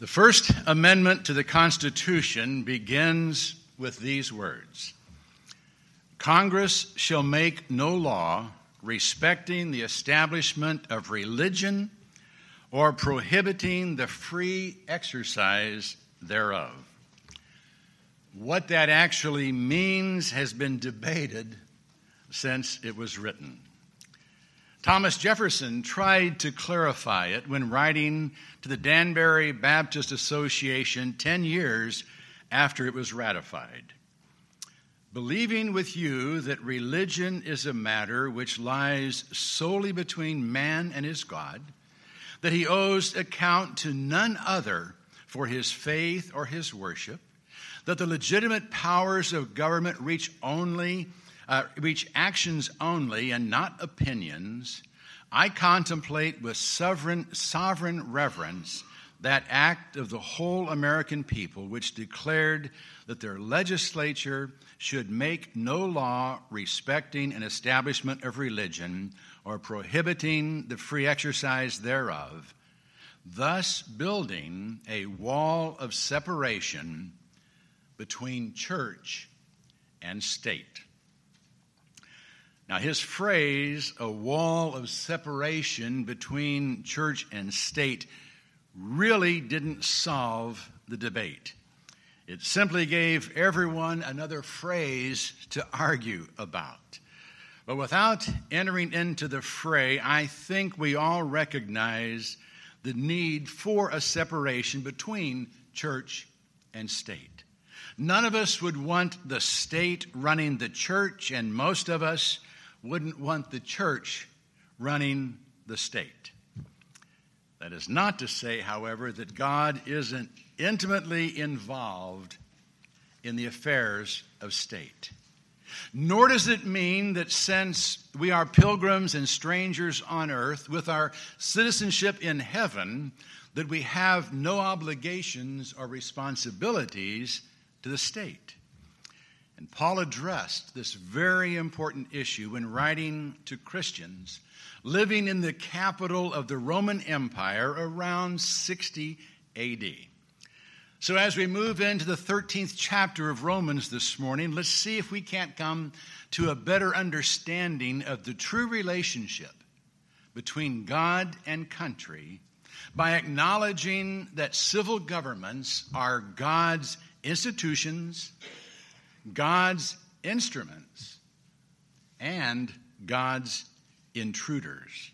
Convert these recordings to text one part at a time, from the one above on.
The First Amendment to the Constitution begins with these words Congress shall make no law respecting the establishment of religion or prohibiting the free exercise thereof. What that actually means has been debated since it was written. Thomas Jefferson tried to clarify it when writing to the Danbury Baptist Association 10 years after it was ratified. Believing with you that religion is a matter which lies solely between man and his God, that he owes account to none other for his faith or his worship, that the legitimate powers of government reach only uh, reach actions only and not opinions, I contemplate with sovereign, sovereign reverence that act of the whole American people which declared that their legislature should make no law respecting an establishment of religion or prohibiting the free exercise thereof, thus building a wall of separation between church and state. Now, his phrase, a wall of separation between church and state, really didn't solve the debate. It simply gave everyone another phrase to argue about. But without entering into the fray, I think we all recognize the need for a separation between church and state. None of us would want the state running the church, and most of us wouldn't want the church running the state. That is not to say, however, that God isn't intimately involved in the affairs of state. Nor does it mean that since we are pilgrims and strangers on earth with our citizenship in heaven, that we have no obligations or responsibilities to the state. And Paul addressed this very important issue when writing to Christians living in the capital of the Roman Empire around 60 AD. So, as we move into the 13th chapter of Romans this morning, let's see if we can't come to a better understanding of the true relationship between God and country by acknowledging that civil governments are God's institutions God's instruments and God's intruders.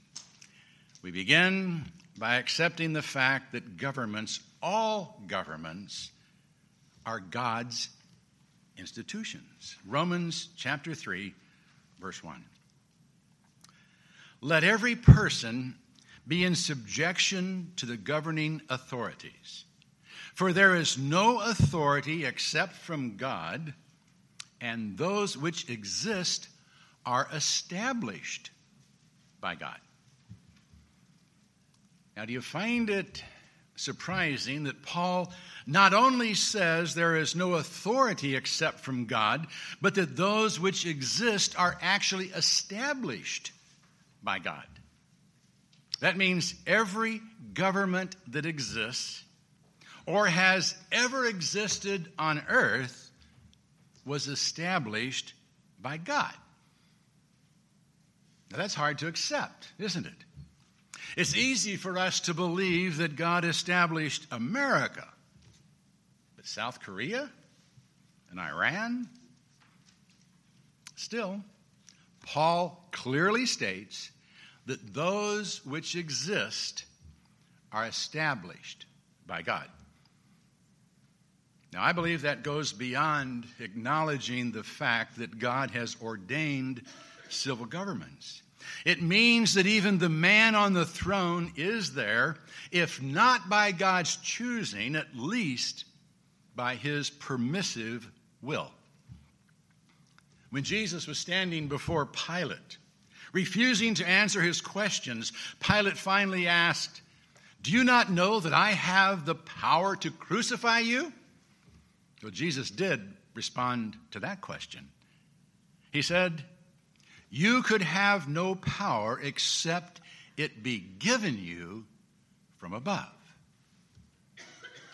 We begin by accepting the fact that governments, all governments, are God's institutions. Romans chapter 3, verse 1. Let every person be in subjection to the governing authorities. For there is no authority except from God and those which exist are established by God. Now, do you find it surprising that Paul not only says there is no authority except from God, but that those which exist are actually established by God? That means every government that exists or has ever existed on earth was established by God. Now, that's hard to accept, isn't it? It's easy for us to believe that God established America, but South Korea and Iran? Still, Paul clearly states that those which exist are established by God. Now, I believe that goes beyond acknowledging the fact that God has ordained civil governments. It means that even the man on the throne is there, if not by God's choosing, at least by his permissive will. When Jesus was standing before Pilate, refusing to answer his questions, Pilate finally asked, Do you not know that I have the power to crucify you? Well, Jesus did respond to that question. He said, You could have no power except it be given you from above.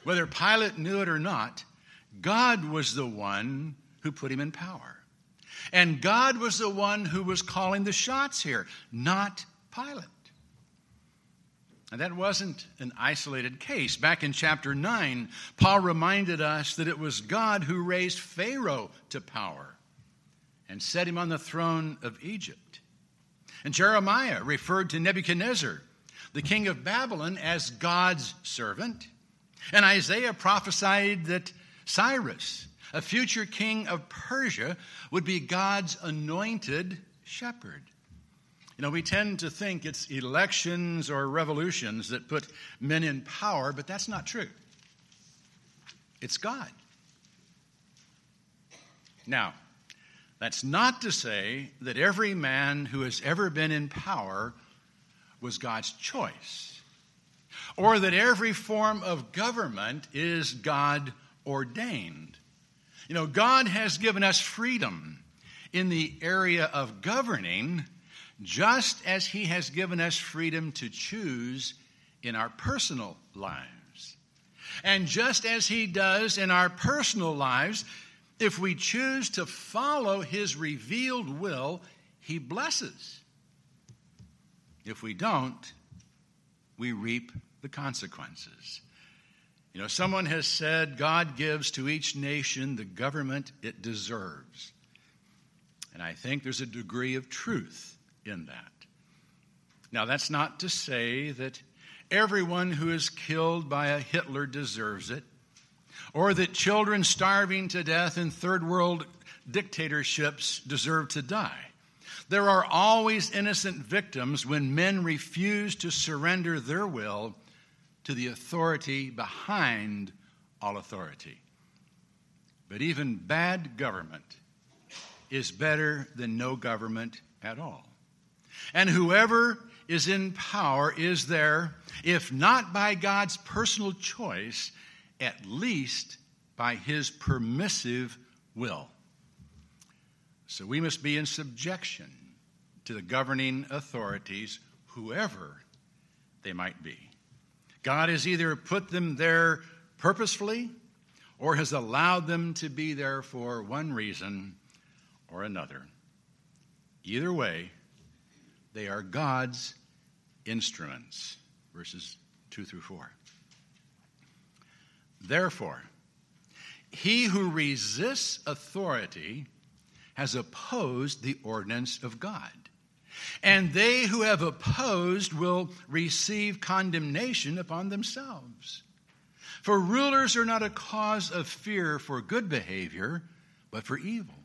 Whether Pilate knew it or not, God was the one who put him in power. And God was the one who was calling the shots here, not Pilate. And that wasn't an isolated case. Back in chapter 9, Paul reminded us that it was God who raised Pharaoh to power and set him on the throne of Egypt. And Jeremiah referred to Nebuchadnezzar, the king of Babylon, as God's servant. And Isaiah prophesied that Cyrus, a future king of Persia, would be God's anointed shepherd. You know, we tend to think it's elections or revolutions that put men in power, but that's not true. It's God. Now, that's not to say that every man who has ever been in power was God's choice, or that every form of government is God ordained. You know, God has given us freedom in the area of governing just as He has given us freedom to choose in our personal lives. And just as He does in our personal lives, if we choose to follow His revealed will, He blesses. If we don't, we reap the consequences. You know, someone has said God gives to each nation the government it deserves. And I think there's a degree of truth in that. Now, that's not to say that everyone who is killed by a Hitler deserves it, or that children starving to death in third world dictatorships deserve to die. There are always innocent victims when men refuse to surrender their will to the authority behind all authority. But even bad government is better than no government at all. And whoever is in power is there, if not by God's personal choice, at least by his permissive will. So we must be in subjection to the governing authorities, whoever they might be. God has either put them there purposefully or has allowed them to be there for one reason or another. Either way, they are God's instruments. Verses 2 through 4. Therefore, he who resists authority has opposed the ordinance of God. And they who have opposed will receive condemnation upon themselves. For rulers are not a cause of fear for good behavior, but for evil.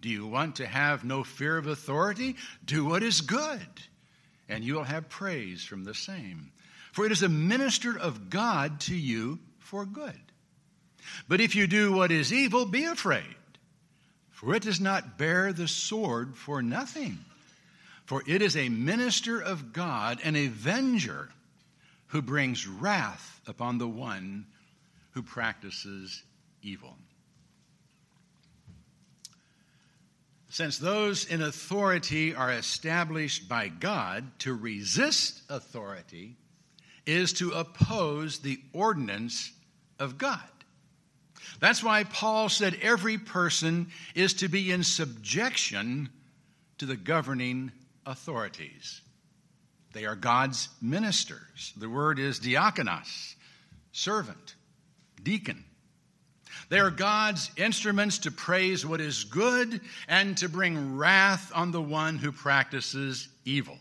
Do you want to have no fear of authority? Do what is good, and you will have praise from the same. For it is a minister of God to you for good. But if you do what is evil, be afraid, for it does not bear the sword for nothing. For it is a minister of God, an avenger, who brings wrath upon the one who practices evil. Since those in authority are established by God, to resist authority is to oppose the ordinance of God. That's why Paul said every person is to be in subjection to the governing authorities. They are God's ministers. The word is diakonos, servant, deacon. They are God's instruments to praise what is good and to bring wrath on the one who practices evil.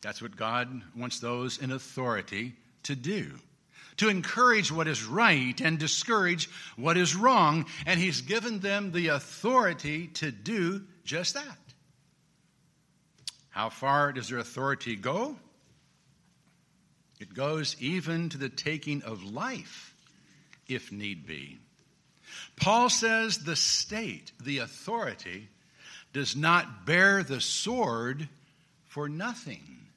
That's what God wants those in authority to do to encourage what is right and discourage what is wrong. And He's given them the authority to do just that. How far does their authority go? It goes even to the taking of life if need be. Paul says the state, the authority, does not bear the sword for nothing.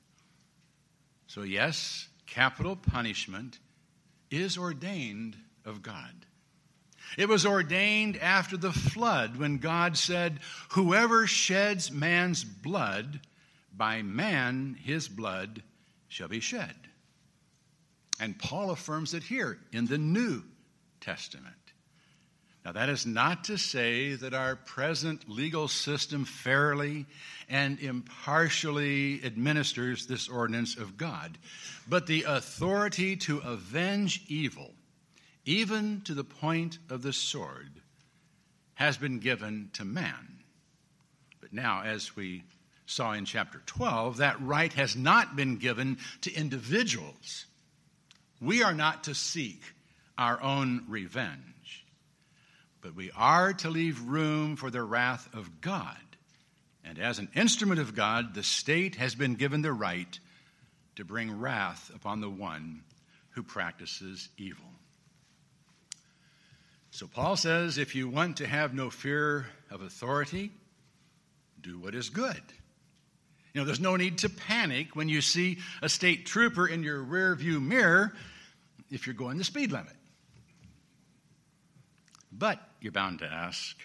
So, yes, capital punishment is ordained of God. It was ordained after the flood when God said, Whoever sheds man's blood, by man his blood shall be shed. And Paul affirms it here in the New Testament. Now, that is not to say that our present legal system fairly and impartially administers this ordinance of God, but the authority to avenge evil, even to the point of the sword, has been given to man. But now, as we saw in chapter 12, that right has not been given to individuals. We are not to seek our own revenge but we are to leave room for the wrath of God. And as an instrument of God, the state has been given the right to bring wrath upon the one who practices evil. So Paul says if you want to have no fear of authority, do what is good. You know, there's no need to panic when you see a state trooper in your rear view mirror if you're going the speed limit. But you're bound to ask,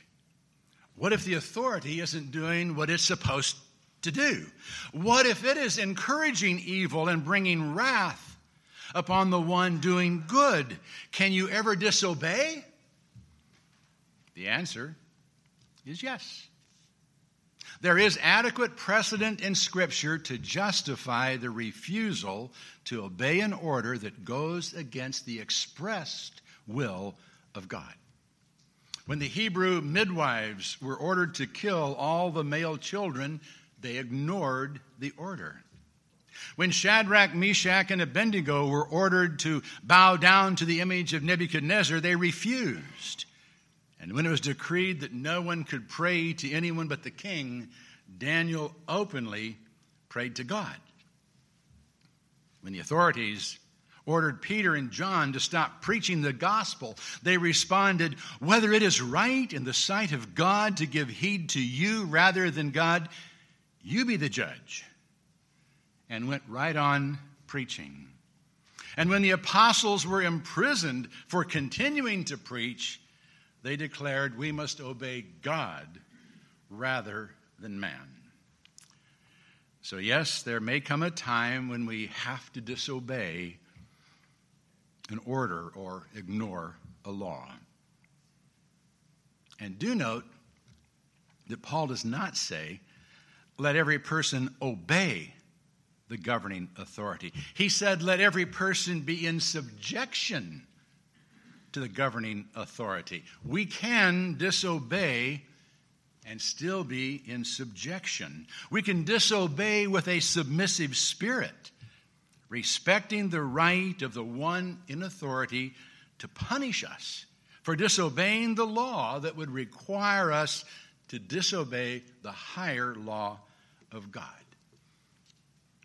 what if the authority isn't doing what it's supposed to do? What if it is encouraging evil and bringing wrath upon the one doing good? Can you ever disobey? The answer is yes. There is adequate precedent in Scripture to justify the refusal to obey an order that goes against the expressed will of God. When the Hebrew midwives were ordered to kill all the male children, they ignored the order. When Shadrach, Meshach, and Abednego were ordered to bow down to the image of Nebuchadnezzar, they refused. And when it was decreed that no one could pray to anyone but the king, Daniel openly prayed to God. When the authorities ordered Peter and John to stop preaching the gospel, they responded, Whether it is right in the sight of God to give heed to you rather than God, you be the judge. And went right on preaching. And when the apostles were imprisoned for continuing to preach, they declared, We must obey God rather than man. So, yes, there may come a time when we have to disobey an order or ignore a law. And do note that Paul does not say, let every person obey the governing authority. He said, let every person be in subjection to the governing authority. We can disobey and still be in subjection. We can disobey with a submissive spirit respecting the right of the one in authority to punish us for disobeying the law that would require us to disobey the higher law of God.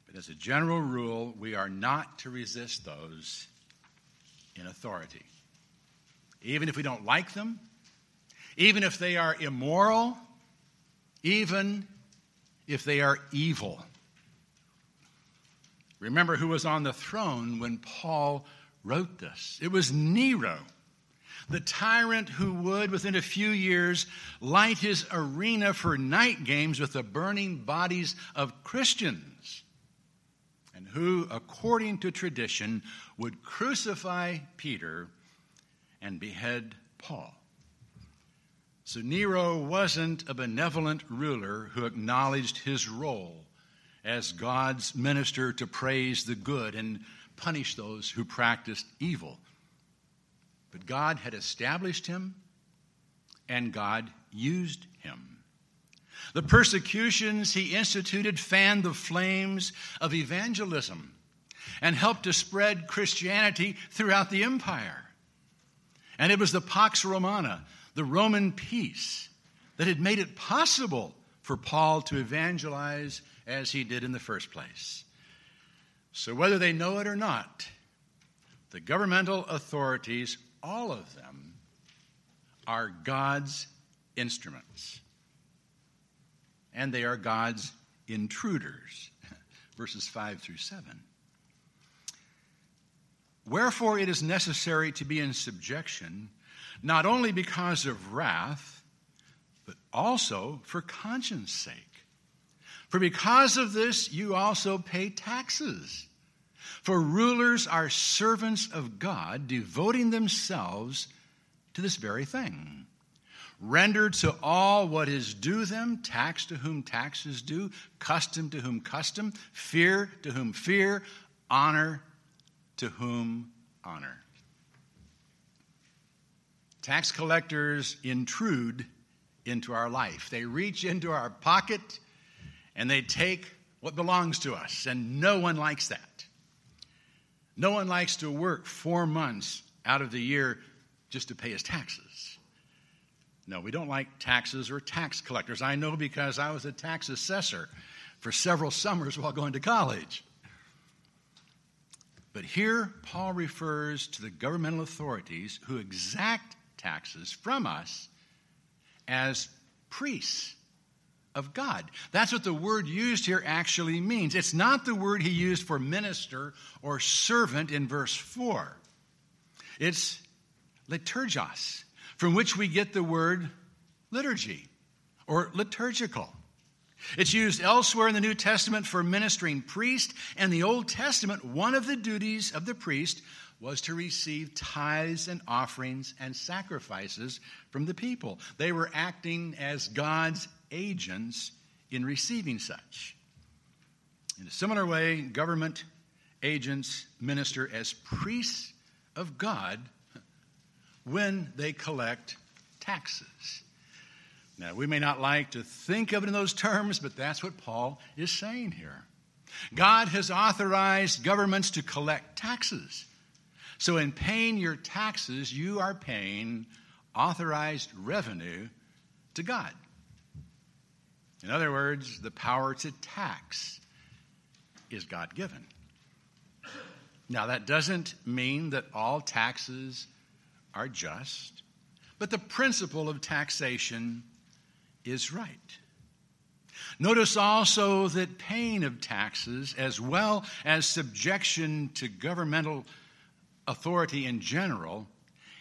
But as a general rule, we are not to resist those in authority. Even if we don't like them, even if they are immoral, even if they are evil. Remember who was on the throne when Paul wrote this? It was Nero, the tyrant who would, within a few years, light his arena for night games with the burning bodies of Christians, and who, according to tradition, would crucify Peter and behead Paul. So Nero wasn't a benevolent ruler who acknowledged his role as God's minister to praise the good and punish those who practiced evil. But God had established him, and God used him. The persecutions he instituted fanned the flames of evangelism and helped to spread Christianity throughout the empire. And it was the Pax Romana, the Roman peace, that had made it possible for Paul to evangelize as he did in the first place. So, whether they know it or not, the governmental authorities, all of them, are God's instruments. And they are God's intruders. Verses 5 through 7. Wherefore, it is necessary to be in subjection, not only because of wrath, but also for conscience sake. For because of this, you also pay taxes. For rulers are servants of God, devoting themselves to this very thing. Render to all what is due them, tax to whom tax is due, custom to whom custom, fear to whom fear, honor to whom honor. Tax collectors intrude into our life. They reach into our pocket and they take what belongs to us, and no one likes that. No one likes to work four months out of the year just to pay his taxes. No, we don't like taxes or tax collectors. I know because I was a tax assessor for several summers while going to college. But here, Paul refers to the governmental authorities who exact taxes from us as priests of God. That's what the word used here actually means. It's not the word he used for minister or servant in verse 4. It's liturgos, from which we get the word liturgy or liturgical. It's used elsewhere in the New Testament for ministering priest, and the Old Testament, one of the duties of the priest was to receive tithes and offerings and sacrifices from the people. They were acting as God's agents in receiving such. In a similar way, government agents minister as priests of God when they collect taxes. Now, we may not like to think of it in those terms, but that's what Paul is saying here. God has authorized governments to collect taxes. So, in paying your taxes, you are paying authorized revenue to God. In other words, the power to tax is God given. Now, that doesn't mean that all taxes are just, but the principle of taxation is right. Notice also that paying of taxes, as well as subjection to governmental authority in general,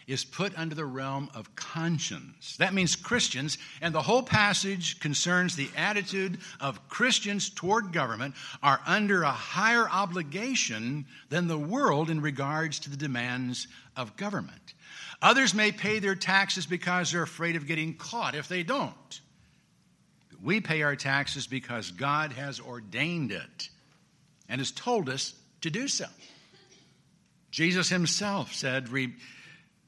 is put under the realm of conscience. That means Christians, and the whole passage concerns the attitude of Christians toward government, are under a higher obligation than the world in regards to the demands of government. Others may pay their taxes because they're afraid of getting caught if they don't. We pay our taxes because God has ordained it and has told us to do so. Jesus himself said,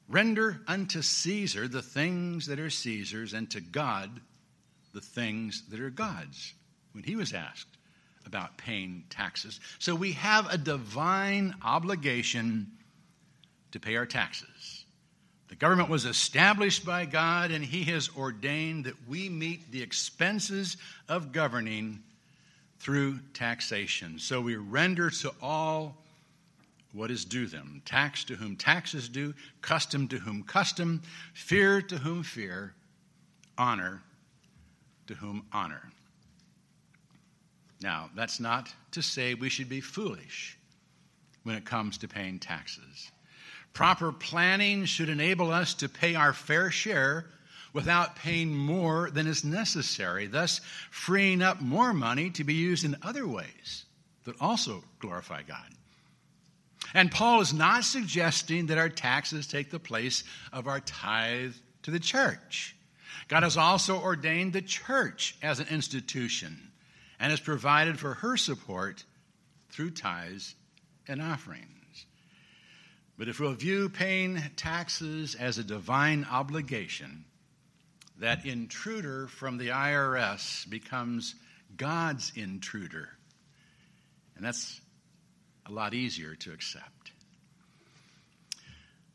Render unto Caesar the things that are Caesar's, and to God the things that are God's, when he was asked about paying taxes. So we have a divine obligation to pay our taxes. The government was established by God, and He has ordained that we meet the expenses of governing through taxation. So we render to all what is due them tax to whom tax is due, custom to whom custom, fear to whom fear, honor to whom honor. Now, that's not to say we should be foolish when it comes to paying taxes. Proper planning should enable us to pay our fair share without paying more than is necessary, thus freeing up more money to be used in other ways that also glorify God. And Paul is not suggesting that our taxes take the place of our tithe to the church. God has also ordained the church as an institution and has provided for her support through tithes and offerings. But if we'll view paying taxes as a divine obligation, that intruder from the IRS becomes God's intruder. And that's a lot easier to accept.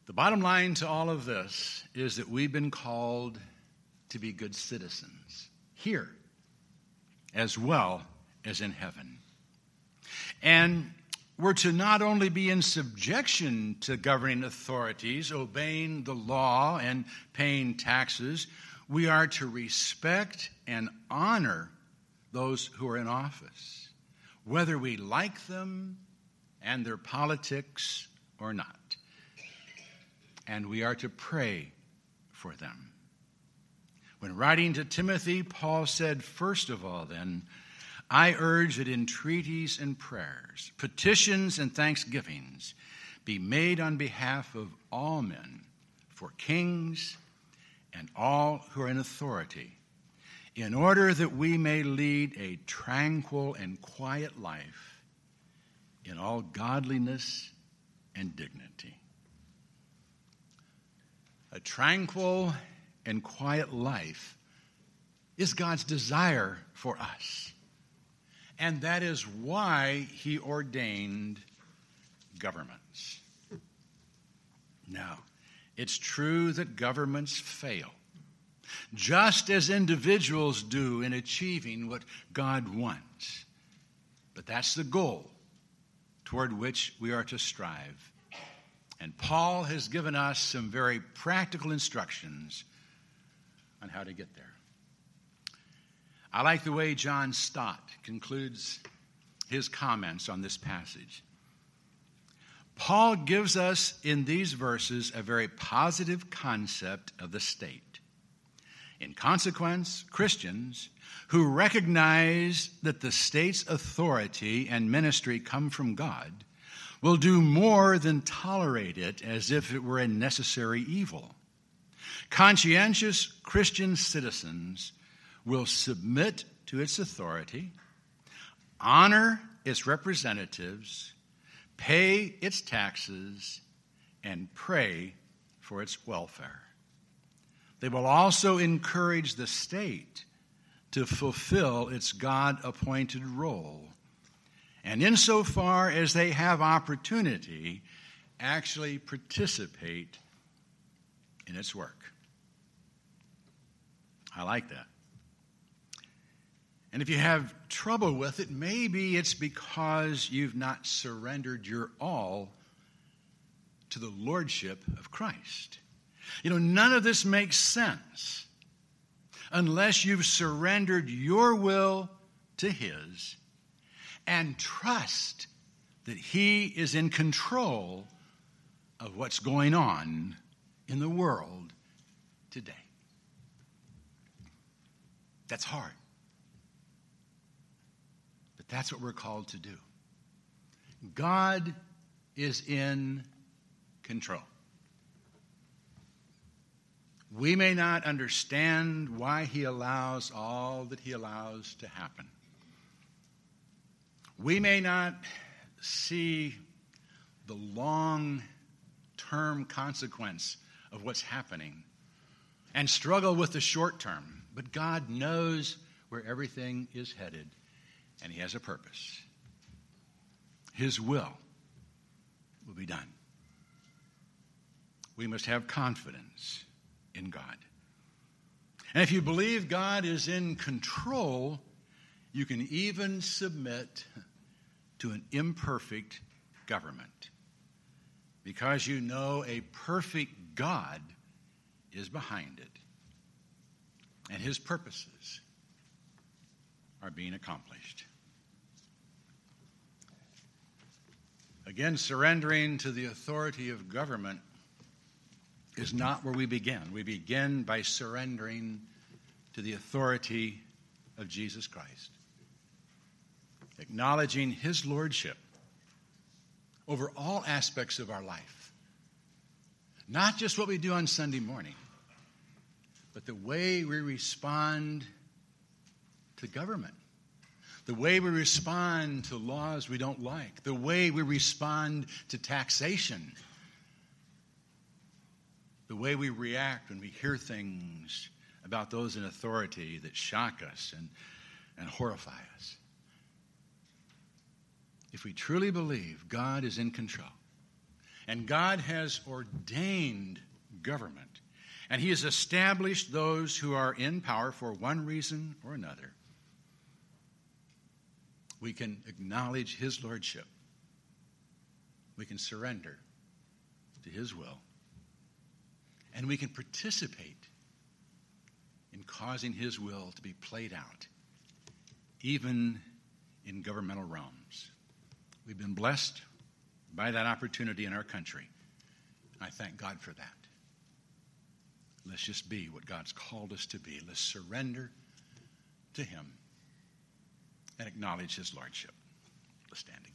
The bottom line to all of this is that we've been called to be good citizens here as well as in heaven. And we're to not only be in subjection to governing authorities, obeying the law and paying taxes, we are to respect and honor those who are in office, whether we like them and their politics or not. And we are to pray for them. When writing to Timothy, Paul said, first of all, then, I urge that entreaties and prayers, petitions and thanksgivings be made on behalf of all men, for kings and all who are in authority, in order that we may lead a tranquil and quiet life in all godliness and dignity. A tranquil and quiet life is God's desire for us. And that is why he ordained governments. Now, it's true that governments fail, just as individuals do in achieving what God wants. But that's the goal toward which we are to strive. And Paul has given us some very practical instructions on how to get there. I like the way John Stott concludes his comments on this passage. Paul gives us in these verses a very positive concept of the state. In consequence, Christians who recognize that the state's authority and ministry come from God will do more than tolerate it as if it were a necessary evil. Conscientious Christian citizens will submit to its authority, honor its representatives, pay its taxes, and pray for its welfare. They will also encourage the state to fulfill its God appointed role. And insofar as they have opportunity, actually participate in its work. I like that. And if you have trouble with it, maybe it's because you've not surrendered your all to the lordship of Christ. You know, none of this makes sense unless you've surrendered your will to His and trust that He is in control of what's going on in the world today. That's hard. But that's what we're called to do. God is in control. We may not understand why He allows all that He allows to happen. We may not see the long term consequence of what's happening and struggle with the short term, but God knows where everything is headed and He has a purpose. His will will be done. We must have confidence in God. And if you believe God is in control, you can even submit to an imperfect government because you know a perfect God is behind it and his purposes are being accomplished. Again, surrendering to the authority of government is not where we begin. We begin by surrendering to the authority of Jesus Christ, acknowledging his lordship over all aspects of our life. Not just what we do on Sunday morning, but the way we respond to government, the way we respond to laws we don't like, the way we respond to taxation, the way we react when we hear things about those in authority that shock us and, and horrify us. If we truly believe God is in control and God has ordained government and He has established those who are in power for one reason or another, we can acknowledge His Lordship. We can surrender to His will. And we can participate in causing His will to be played out, even in governmental realms. We've been blessed by that opportunity in our country. I thank God for that. Let's just be what God's called us to be. Let's surrender to Him and acknowledge his lordship. Let's stand.